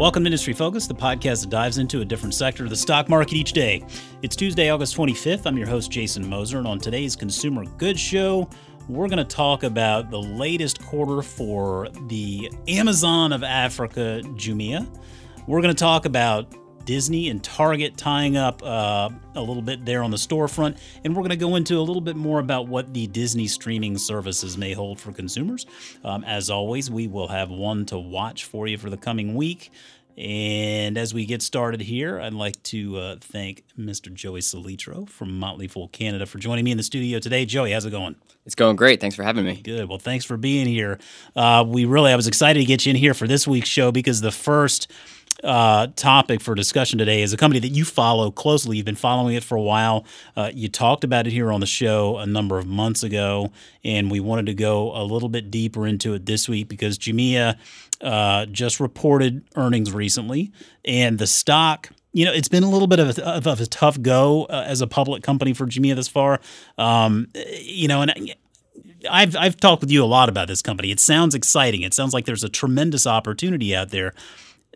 Welcome to Industry Focus, the podcast that dives into a different sector of the stock market each day. It's Tuesday, August 25th. I'm your host, Jason Moser, and on today's Consumer Goods Show, we're going to talk about the latest quarter for the Amazon of Africa, Jumia. We're going to talk about Disney and Target tying up uh, a little bit there on the storefront. And we're going to go into a little bit more about what the Disney streaming services may hold for consumers. Um, as always, we will have one to watch for you for the coming week. And as we get started here, I'd like to uh, thank Mr. Joey Solitro from Motley Fool Canada for joining me in the studio today. Joey, how's it going? It's going great. Thanks for having me. Good. Well, thanks for being here. Uh, we really, I was excited to get you in here for this week's show because the first uh, topic for discussion today is a company that you follow closely. You've been following it for a while. Uh, you talked about it here on the show a number of months ago, and we wanted to go a little bit deeper into it this week because Jumia uh, just reported earnings recently, and the stock you know, it's been a little bit of a, of a tough go uh, as a public company for Jumia this far. Um, you know, and I've I've talked with you a lot about this company. It sounds exciting. It sounds like there's a tremendous opportunity out there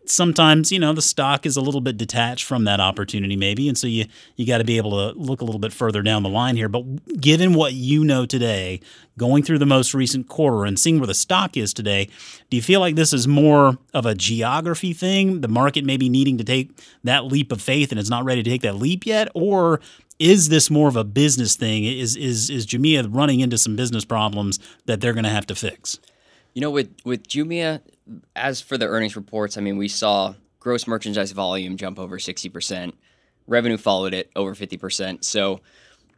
sometimes you know the stock is a little bit detached from that opportunity maybe and so you you got to be able to look a little bit further down the line here. But given what you know today going through the most recent quarter and seeing where the stock is today do you feel like this is more of a geography thing? The market maybe needing to take that leap of faith and it's not ready to take that leap yet? Or is this more of a business thing? Is is is Jumia running into some business problems that they're going to have to fix you know, with with Jumia, as for the earnings reports, I mean, we saw gross merchandise volume jump over 60%. Revenue followed it over 50%. So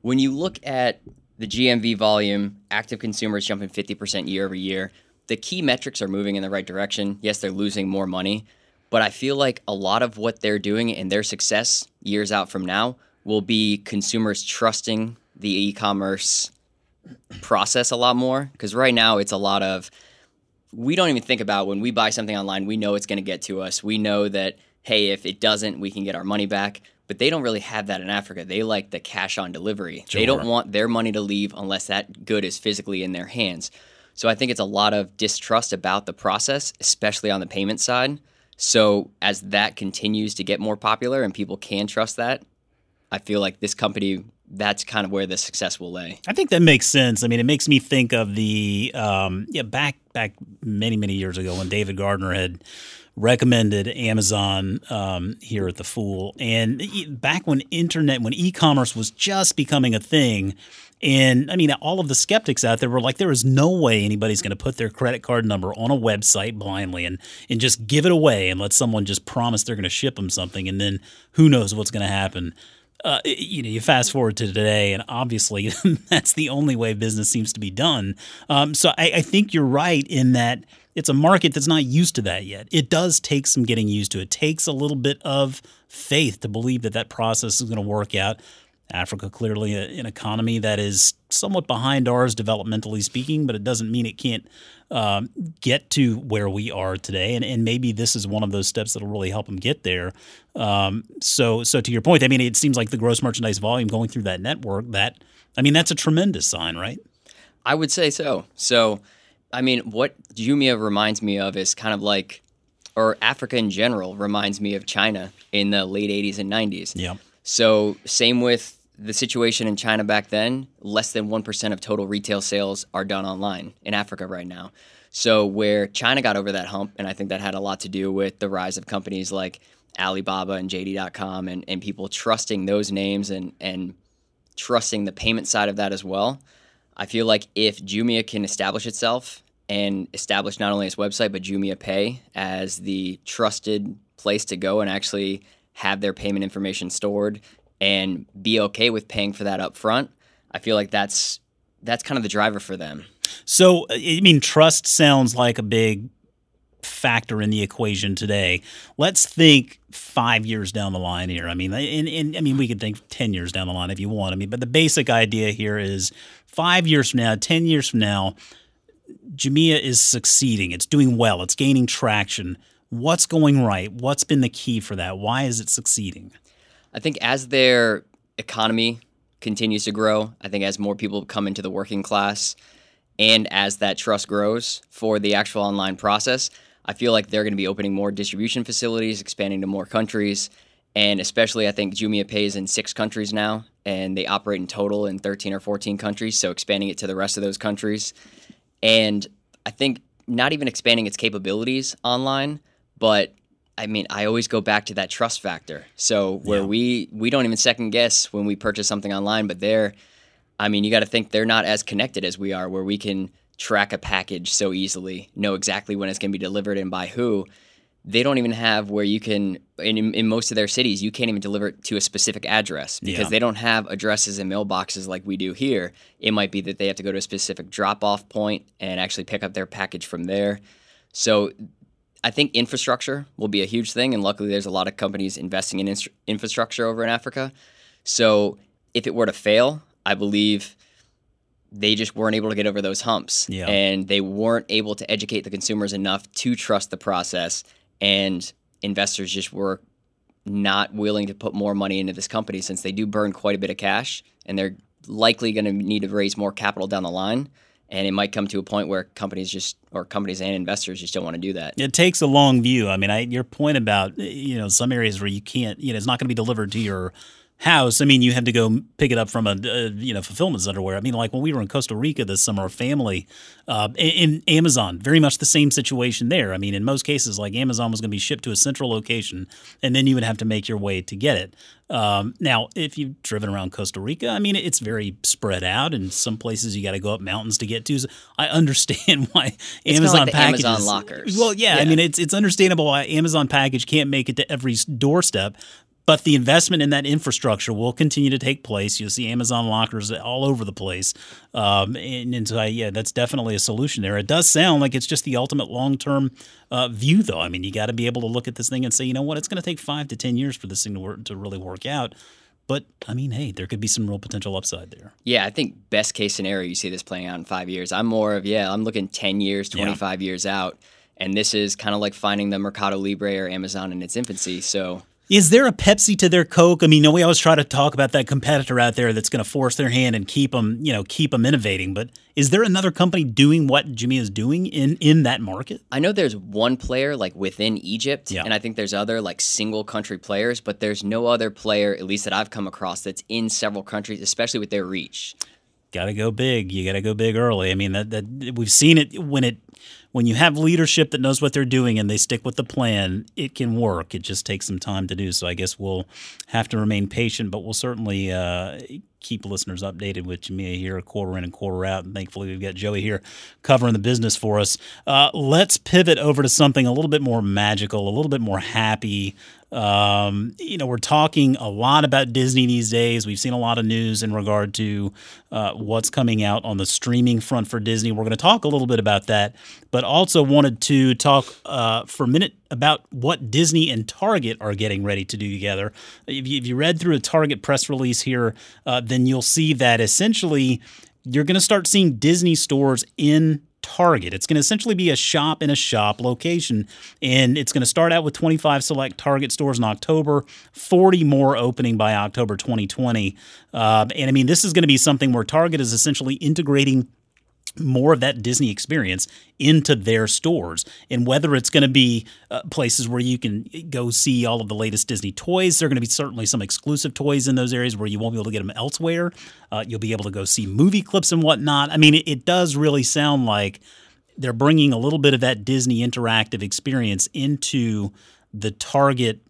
when you look at the GMV volume, active consumers jumping 50% year over year, the key metrics are moving in the right direction. Yes, they're losing more money, but I feel like a lot of what they're doing and their success years out from now will be consumers trusting the e commerce process a lot more. Because right now it's a lot of, we don't even think about when we buy something online, we know it's going to get to us. We know that, hey, if it doesn't, we can get our money back. But they don't really have that in Africa. They like the cash on delivery. Sure. They don't want their money to leave unless that good is physically in their hands. So I think it's a lot of distrust about the process, especially on the payment side. So as that continues to get more popular and people can trust that, I feel like this company that's kind of where the success will lay. I think that makes sense. I mean, it makes me think of the um, yeah back back many many years ago when David Gardner had recommended Amazon um, here at the Fool, and back when internet when e-commerce was just becoming a thing. And I mean, all of the skeptics out there were like, there is no way anybody's going to put their credit card number on a website blindly and, and just give it away and let someone just promise they're going to ship them something. And then who knows what's going to happen uh, you know, you fast forward to today, and obviously that's the only way business seems to be done. Um, so I, I, think you're right in that it's a market that's not used to that yet. It does take some getting used to. It takes a little bit of faith to believe that that process is going to work out. Africa clearly a, an economy that is somewhat behind ours developmentally speaking, but it doesn't mean it can't um, get to where we are today. And, and maybe this is one of those steps that'll really help them get there. Um, so, so to your point, I mean, it seems like the gross merchandise volume going through that network, that, I mean, that's a tremendous sign, right? I would say so. So, I mean, what Jumia reminds me of is kind of like, or Africa in general reminds me of China in the late 80s and 90s. Yeah. So, same with the situation in China back then, less than 1% of total retail sales are done online in Africa right now. So, where China got over that hump, and I think that had a lot to do with the rise of companies like Alibaba and JD.com and, and people trusting those names and, and trusting the payment side of that as well. I feel like if Jumia can establish itself and establish not only its website, but Jumia Pay as the trusted place to go and actually have their payment information stored and be okay with paying for that up front, I feel like that's that's kind of the driver for them. So, uh, I mean, trust sounds like a big factor in the equation today. Let's think five years down the line here. I mean, uh, and, and I mean, we could think ten years down the line if you want. I mean, but the basic idea here is five years from now, ten years from now, Jumia is succeeding. It's doing well. It's gaining traction. What's going right? What's been the key for that? Why is it succeeding? I think as their economy continues to grow, I think as more people come into the working class and as that trust grows for the actual online process, I feel like they're going to be opening more distribution facilities, expanding to more countries. And especially, I think Jumia Pay's in six countries now, and they operate in total in 13 or 14 countries. So expanding it to the rest of those countries. And I think not even expanding its capabilities online, but I mean, I always go back to that trust factor. So where Yeah. we we don't even second guess when we purchase something online, but they're, I mean, you got to think they're not as connected as we are, where we can track a package so easily, know exactly when it's going to be delivered and by who. They don't even have where you can in, in most of their cities you can't even deliver it to a specific address because Yeah. they don't have addresses and mailboxes like we do here. It might be that they have to go to a specific drop-off point and actually pick up their package from there. So I think infrastructure will be a huge thing, and luckily, there's a lot of companies investing in instru- infrastructure over in Africa. So, if it were to fail, I believe they just weren't able to get over those humps, Yeah. and they weren't able to educate the consumers enough to trust the process, and investors just were not willing to put more money into this company since they do burn quite a bit of cash, and they're likely going to need to raise more capital down the line. And it might come to a point where companies just, or companies and investors just don't want to do that. It takes a long view. I mean, I, your point about you know some areas where you can't, you know, it's not going to be delivered to your house. I mean, you had to go pick it up from a uh, you know fulfillment center. Where I mean, like when we were in Costa Rica this summer, a family uh, in, Amazon, very much the same situation there. I mean, in most cases, like Amazon was going to be shipped to a central location, and then you would have to make your way to get it. Um, now, if you've driven around Costa Rica, I mean, it's very spread out, and some places you got to go up mountains to get to. So I understand why kinda Amazon like the packages. Amazon lockers. Well, yeah, I mean, it's it's understandable why Amazon package can't make it to every doorstep, but the investment in that infrastructure will continue to take place. You'll see Amazon lockers all over the place, um, and, and so yeah, that's definitely a solution there. It does sound like it's just the ultimate long term uh, view, though. I mean, you got to be able to look at this thing and say, you know what, it's going to take five to ten years for this thing to work to really work out. But I mean, hey, there could be some real potential upside there. Yeah, I think best case scenario, you see this playing out in five years. I'm more of, yeah, I'm looking 10 years, 25 years out. And this is kind of like finding the Mercado Libre or Amazon in its infancy. So, Is there a Pepsi to their Coke? I mean, no, we always try to talk about that competitor out there that's going to force their hand and keep them, you know, keep them innovating. But is there another company doing what Jumia is doing in in that market? I know there's one player like within Egypt, Yeah. and I think there's other like single country players, but there's no other player, at least that I've come across, that's in several countries, especially with their reach. Got to go big. You got to go big early. I mean, that that we've seen it when it when you have leadership that knows what they're doing and they stick with the plan, it can work. It just takes some time to do. So I guess we'll have to remain patient, but we'll certainly uh, keep listeners updated with Jumia here, quarter in and quarter out. And thankfully, we've got Joey here covering the business for us. Uh, let's pivot over to something a little bit more magical, a little bit more happy. Um, you know, we're talking a lot about Disney these days. We've seen a lot of news in regard to uh, what's coming out on the streaming front for Disney. We're going to talk a little bit about that, but also wanted to talk uh, for a minute about what Disney and Target are getting ready to do together. If you, if you read through a Target press release here, uh, then you'll see that essentially you're going to start seeing Disney stores in Target. It's going to essentially be a shop in a shop location, and it's going to start out with 25 select Target stores in October, 40 more opening by October 2020. Uh, and I mean, this is going to be something where Target is essentially integrating more of that Disney experience into their stores. And whether it's going to be uh, places where you can go see all of the latest Disney toys, there are going to be certainly some exclusive toys in those areas where you won't be able to get them elsewhere. Uh, you'll be able to go see movie clips and whatnot. I mean, it, it does really sound like they're bringing a little bit of that Disney interactive experience into the Target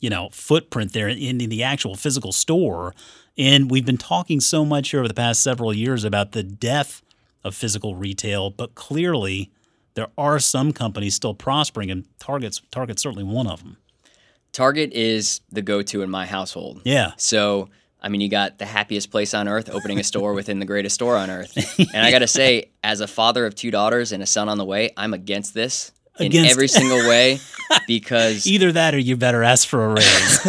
you know footprint there in, in the actual physical store and we've been talking so much here over the past several years about the death of physical retail but clearly there are some companies still prospering and target's target's certainly one of them Target is the go to in my household. yeah So, I mean, you got the happiest place on earth opening a store within the greatest store on earth. And I got to say, as a father of two daughters and a son on the way, I'm against this in Against- every single way because either that or you better ask for a raise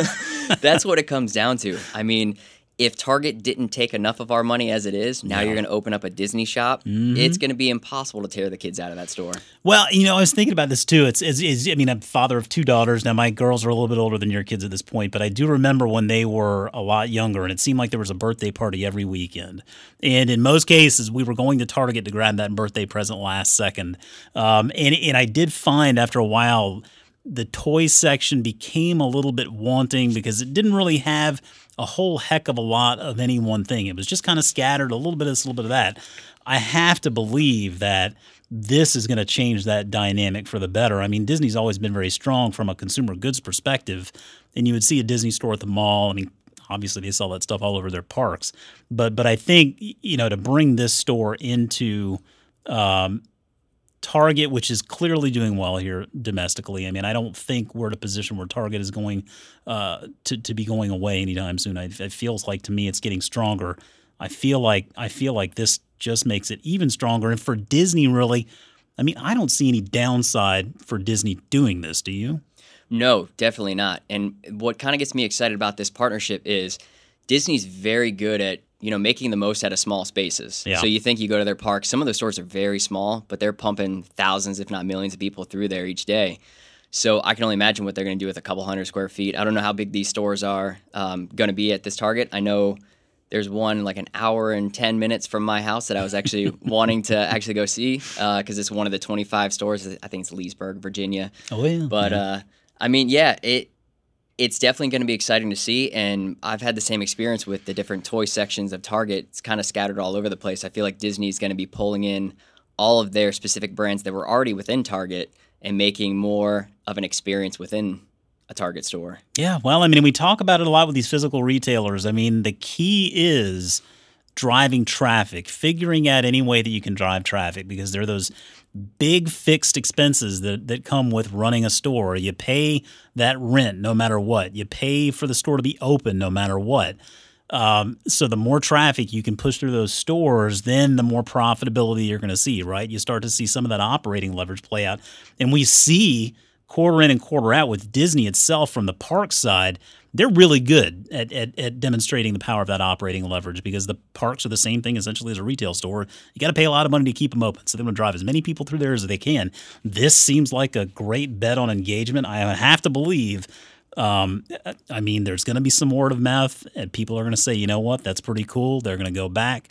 that's what it comes down to. I mean, if Target didn't take enough of our money as it is, now you're going to open up a Disney shop. Mm-hmm. It's going to be impossible to tear the kids out of that store. Well, you know, I was thinking about this too. It's, it's, it's, I mean, I'm father of two daughters. Now, my girls are a little bit older than your kids at this point, but I do remember when they were a lot younger, and it seemed like there was a birthday party every weekend. And in most cases, we were going to Target to grab that birthday present last second. Um, and, and I did find after a while, the toy section became a little bit wanting because it didn't really have a whole heck of a lot of any one thing. It was just kind of scattered, a little bit of this, a little bit of that. I have to believe that this is going to change that dynamic for the better. I mean, Disney's always been very strong from a consumer goods perspective, and you would see a Disney store at the mall. I mean, obviously they sell that stuff all over their parks, but but I think you know to bring this store into um, Target, which is clearly doing well here domestically. I mean, I don't think we're at a position where Target is going uh, to to be going away anytime soon. I, it feels like to me it's getting stronger. I feel like I feel like this just makes it even stronger. And for Disney, really, I mean, I don't see any downside for Disney doing this. Do you? No, definitely not. And what kind of gets me excited about this partnership is Disney's very good at you know making the most out of small spaces. Yeah. So you think you go to their park, some of the stores are very small, but they're pumping thousands, if not millions, of people through there each day. So I can only imagine what they're going to do with a couple hundred square feet. I don't know how big these stores are um, going to be at this Target. I know there's one like an hour and 10 minutes from my house that I was actually wanting to actually go see because it's one of the 25 stores. I think it's Leesburg, Virginia. Oh yeah. But uh, I mean, yeah, it it's definitely going to be exciting to see. And I've had the same experience with the different toy sections of Target. It's kind of scattered all over the place. I feel like Disney's going to be pulling in all of their specific brands that were already within Target and making more of an experience within a Target store. Yeah, well, I mean, we talk about it a lot with these physical retailers. I mean, the key is driving traffic, figuring out any way that you can drive traffic because there are those big fixed expenses that, that come with running a store. You pay that rent no matter what, you pay for the store to be open no matter what. Um, so the more traffic you can push through those stores, then the more profitability you're going to see, right? You start to see some of that operating leverage play out. And we see quarter in and quarter out with Disney itself from the park side, they're really good at, at, at, demonstrating the power of that operating leverage because the parks are the same thing essentially as a retail store. You got to pay a lot of money to keep them open. So they're going to drive as many people through there as they can. This seems like a great bet on engagement. I have to believe. Um, I mean, there's going to be some word of mouth, and people are going to say, you know what, that's pretty cool. They're going to go back.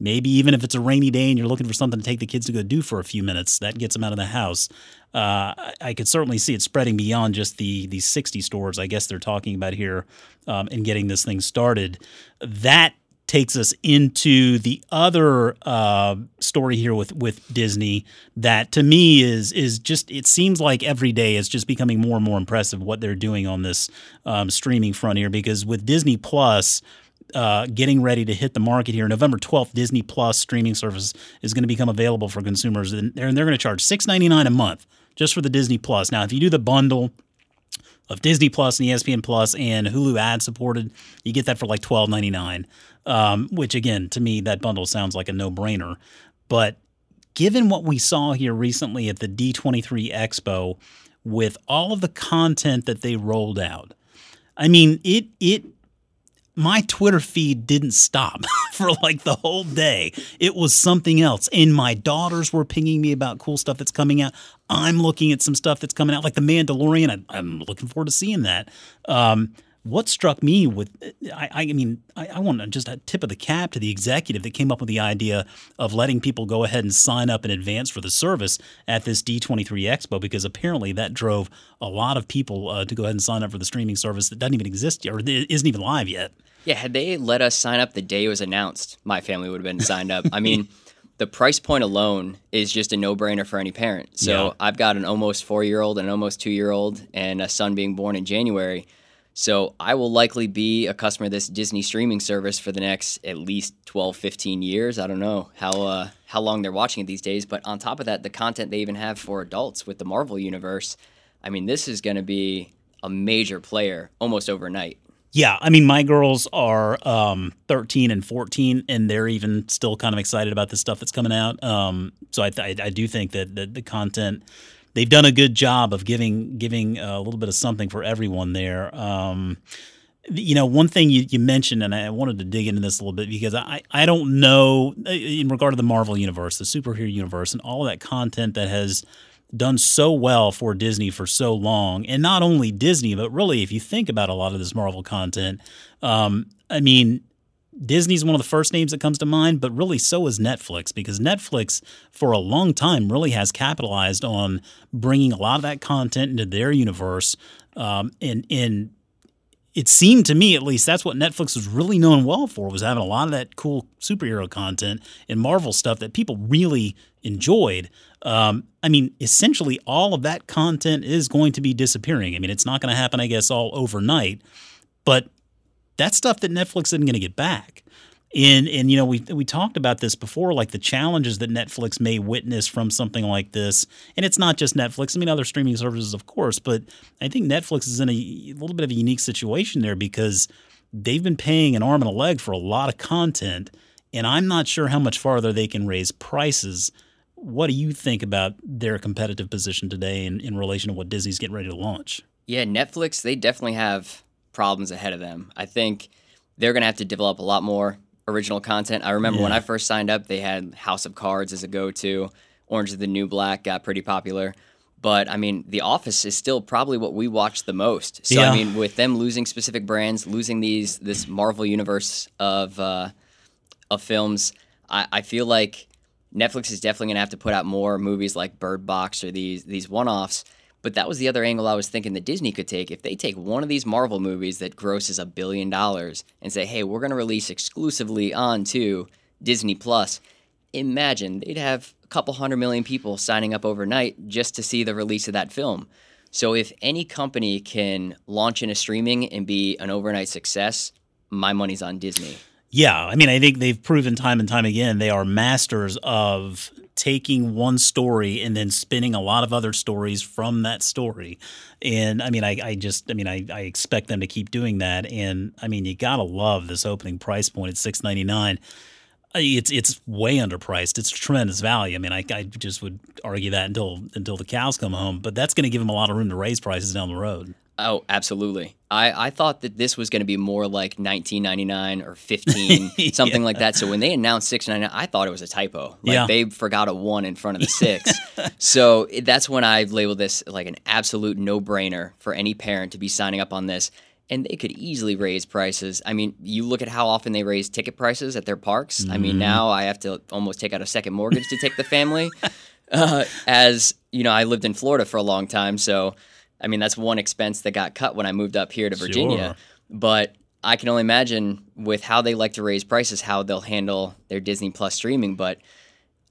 Maybe even if it's a rainy day and you're looking for something to take the kids to go do for a few minutes, that gets them out of the house. Uh, I could certainly see it spreading beyond just the the 60 stores. I guess they're talking about here um, and getting this thing started. That takes us into the other uh, story here with with Disney that to me is is just it seems like every day is just becoming more and more impressive what they're doing on this um, streaming front here because with Disney Plus uh, getting ready to hit the market here. November 12th, Disney Plus streaming service is going to become available for consumers, and they're, they're going to charge $6.99 a month just for the Disney Plus. Now, if you do the bundle of Disney Plus and ESPN Plus and Hulu ad supported, you get that for like $12.99, um, which again, to me, that bundle sounds like a no brainer. But given what we saw here recently at the D23 Expo with all of the content that they rolled out, I mean, it it my Twitter feed didn't stop for like the whole day. It was something else. And my daughters were pinging me about cool stuff that's coming out. I'm looking at some stuff that's coming out, like The Mandalorian. I, am looking forward to seeing that. Um, what struck me with, I, I mean, I, I want to just a tip of the cap to the executive that came up with the idea of letting people go ahead and sign up in advance for the service at this D23 Expo because apparently that drove a lot of people uh, to go ahead and sign up for the streaming service that doesn't even exist yet or isn't even live yet. Yeah, had they let us sign up the day it was announced, my family would have been signed up. I mean, the price point alone is just a no-brainer for any parent. So Yeah. I've got an almost four-year-old and an almost two-year-old, and a son being born in January. So I will likely be a customer of this Disney streaming service for the next at least 12, 15 years. I don't know how uh, how long they're watching it these days. But on top of that, the content they even have for adults with the Marvel universe. I mean, this is going to be a major player almost overnight. Yeah, I mean, my girls are um, 13 and 14, and they're even still kind of excited about the stuff that's coming out. Um, so I, I, I do think that, that the content they've done a good job of giving giving a little bit of something for everyone there. Um, you know, one thing you, you mentioned, and I wanted to dig into this a little bit because I, I don't know uh, in regard to the Marvel universe, the superhero universe, and all that content that has done so well for Disney for so long. And not only Disney, but really, if you think about a lot of this Marvel content, um, I mean, Disney's one of the first names that comes to mind, but really so is Netflix because Netflix for a long time really has capitalized on bringing a lot of that content into their universe. Um, and, and it seemed to me, at least, that's what Netflix was really known well for was having a lot of that cool superhero content and Marvel stuff that people really enjoyed. Um, I mean, essentially, all of that content is going to be disappearing. I mean, it's not going to happen, I guess, all overnight, but that's stuff that Netflix isn't going to get back. And and you know we we talked about this before, like the challenges that Netflix may witness from something like this. And it's not just Netflix. I mean, other streaming services, of course, but I think Netflix is in a, a little bit of a unique situation there because they've been paying an arm and a leg for a lot of content, and I'm not sure how much farther they can raise prices. What do you think about their competitive position today in, in relation to what Disney's getting ready to launch? Yeah, Netflix, they definitely have problems ahead of them. I think they're going to have to develop a lot more original content. I remember yeah. when I first signed up, they had House of Cards as a go to. Orange is the New Black got pretty popular. But I mean, The Office is still probably what we watch the most. So yeah. I mean, with them losing specific brands, losing these this Marvel universe of uh, of films, I, I feel like Netflix is definitely gonna have to put out more movies like Bird Box or these these one offs but that was the other angle I was thinking that Disney could take. If they take one of these Marvel movies that grosses a billion dollars and say, hey, we're going to release exclusively onto Disney Plus, imagine they'd have a couple hundred million people signing up overnight just to see the release of that film. So if any company can launch in a streaming and be an overnight success, my money's on Disney. Yeah, I mean, I think they've proven time and time again they are masters of taking one story and then spinning a lot of other stories from that story. And I mean, I, I just, I mean, I, I expect them to keep doing that. And I mean, you gotta love this opening price point at six ninety nine. It's it's way underpriced. It's tremendous value. I mean, I, I just would argue that until until the cows come home. But that's going to give them a lot of room to raise prices down the road. Oh, absolutely. I, I thought that this was going to be more like 1999 or 15, something yeah. like that. So when they announced 699, I thought it was a typo. Like yeah. they forgot a one in front of the six. so that's when I labeled this like an absolute no brainer for any parent to be signing up on this. And they could easily raise prices. I mean, you look at how often they raise ticket prices at their parks. Mm-hmm. I mean, mm-hmm. now I have to almost take out a second mortgage to take the family. Uh, as you know, I lived in Florida for a long time, so I mean, that's one expense that got cut when I moved up here to Virginia. Sure. But I can only imagine with how they like to raise prices, how they'll handle their Disney Plus streaming. But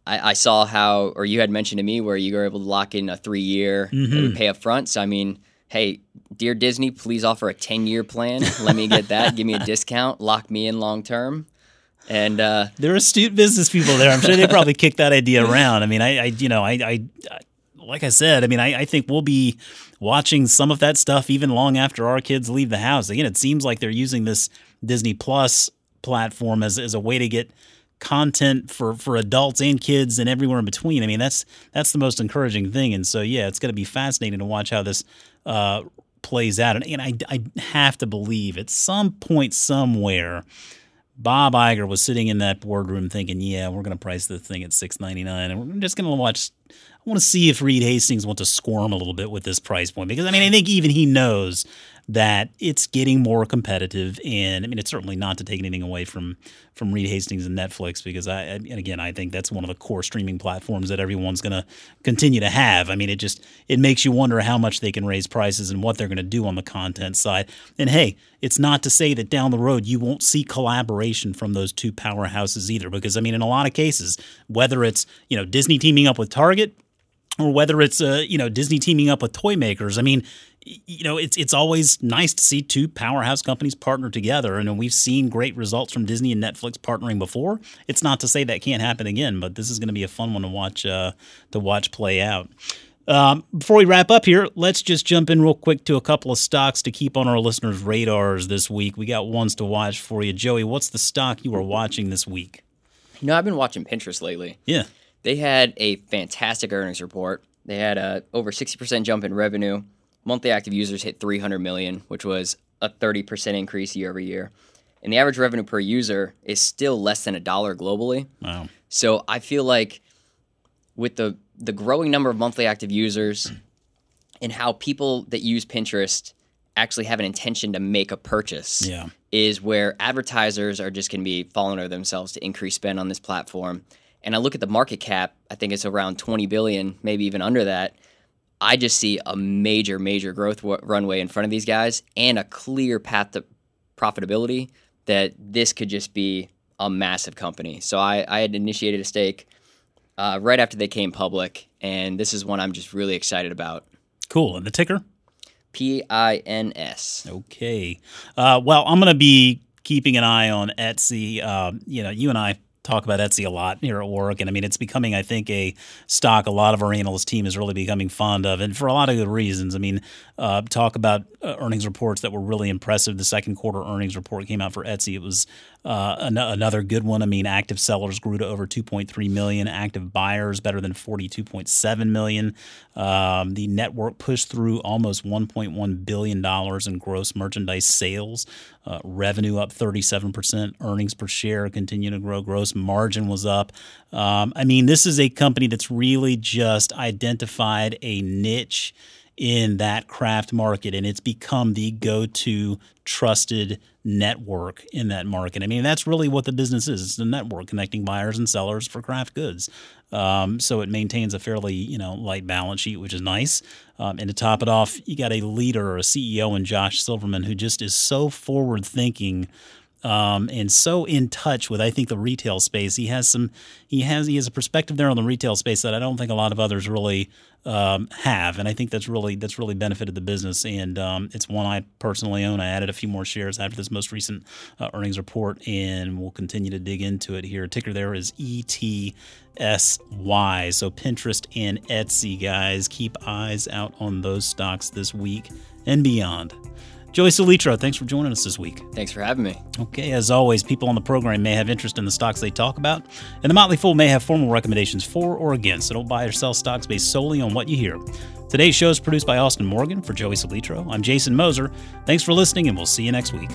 I, I saw how, or you had mentioned to me where you were able to lock in a three year mm-hmm. pay up front. So, I mean, hey, dear Disney, please offer a 10 year plan. Let me get that. Give me a discount. Lock me in long term. And uh, there are astute business people there. I'm sure they probably kicked that idea around. I mean, I, I you know, I, I, like I said, I mean, I, I think we'll be watching some of that stuff even long after our kids leave the house. Again, it seems like they're using this Disney Plus platform as, as a way to get content for, for adults and kids and everywhere in between. I mean, that's that's the most encouraging thing. And so, yeah, it's going to be fascinating to watch how this uh, plays out. And, and I, I have to believe at some point somewhere – Bob Iger was sitting in that boardroom thinking, "Yeah, we're going to price the thing at six ninety nine, and we're just going to watch. I want to see if Reed Hastings wants to squirm a little bit with this price point because I mean, I think even he knows that it's getting more competitive. And I mean, it's certainly not to take anything away from from Reed Hastings and Netflix because I and again I think that's one of the core streaming platforms that everyone's going to continue to have. I mean, it just it makes you wonder how much they can raise prices and what they're going to do on the content side. And hey, it's not to say that down the road you won't see collaboration from those two powerhouses either because I mean, in a lot of cases, whether it's you know Disney teaming up with Target or whether it's uh, you know Disney teaming up with toy makers. I mean, you know, it's it's always nice to see two powerhouse companies partner together, and we've seen great results from Disney and Netflix partnering before. It's not to say that can't happen again, but this is going to be a fun one to watch uh, to watch play out. Um, before we wrap up here, let's just jump in real quick to a couple of stocks to keep on our listeners' radars this week. We got ones to watch for you, Joey. What's the stock you are watching this week? You know, I've been watching Pinterest lately. Yeah, they had a fantastic earnings report. They had a over sixty percent jump in revenue monthly active users hit 300 million, which was a 30% increase year over year. And the average revenue per user is still less than a dollar globally. Wow. So I feel like with the the growing number of monthly active users and how people that use Pinterest actually have an intention to make a purchase Yeah. is where advertisers are just going to be falling over themselves to increase spend on this platform. And I look at the market cap, I think it's around 20 billion, maybe even under that. I just see a major, major growth w- runway in front of these guys and a clear path to profitability that this could just be a massive company. So I, I had initiated a stake uh, right after they came public, and this is one I'm just really excited about. Cool. And the ticker? P I N S. Okay. Uh, well, I'm going to be keeping an eye on Etsy. Uh, you know, you and I talk about Etsy a lot here at work, and I mean, it's becoming, I think, a stock a lot of our analyst team is really becoming fond of, and for a lot of good reasons. I mean, uh, talk about uh, earnings reports that were really impressive. The second quarter earnings report came out for Etsy. It was uh, an- another good one. I mean, active sellers grew to over 2.3 million, active buyers better than 42.7 million. Um, the network pushed through almost 1.1 billion dollars in gross merchandise sales, uh, revenue up 37 percent, earnings per share continue to grow, gross margin was up. Um, I mean, this is a company that's really just identified a niche in that craft market and it's become the go-to trusted network in that market. I mean, that's really what the business is. It's a network connecting buyers and sellers for craft goods. Um, so it maintains a fairly, you know, light balance sheet, which is nice. Um, and to top it off, you got a leader or a CEO in Josh Silverman who just is so forward thinking um, and so in touch with I think the retail space. He has some he has he has a perspective there on the retail space that I don't think a lot of others really um, have, and I think that's really that's really benefited the business. And um, it's one I personally own. I added a few more shares after this most recent uh, earnings report, and we'll continue to dig into it here. Ticker there is ETSY. So Pinterest and Etsy guys, keep eyes out on those stocks this week and beyond. Joey Solitro, thanks for joining us this week. Thanks for having me. Okay, as always, people on the program may have interest in the stocks they talk about, and the Motley Fool may have formal recommendations for or against, so don't buy or sell stocks based solely on what you hear. Today's show is produced by Austin Morgan for Joey Solitro. I'm Jason Moser. Thanks for listening, and we'll see you next week.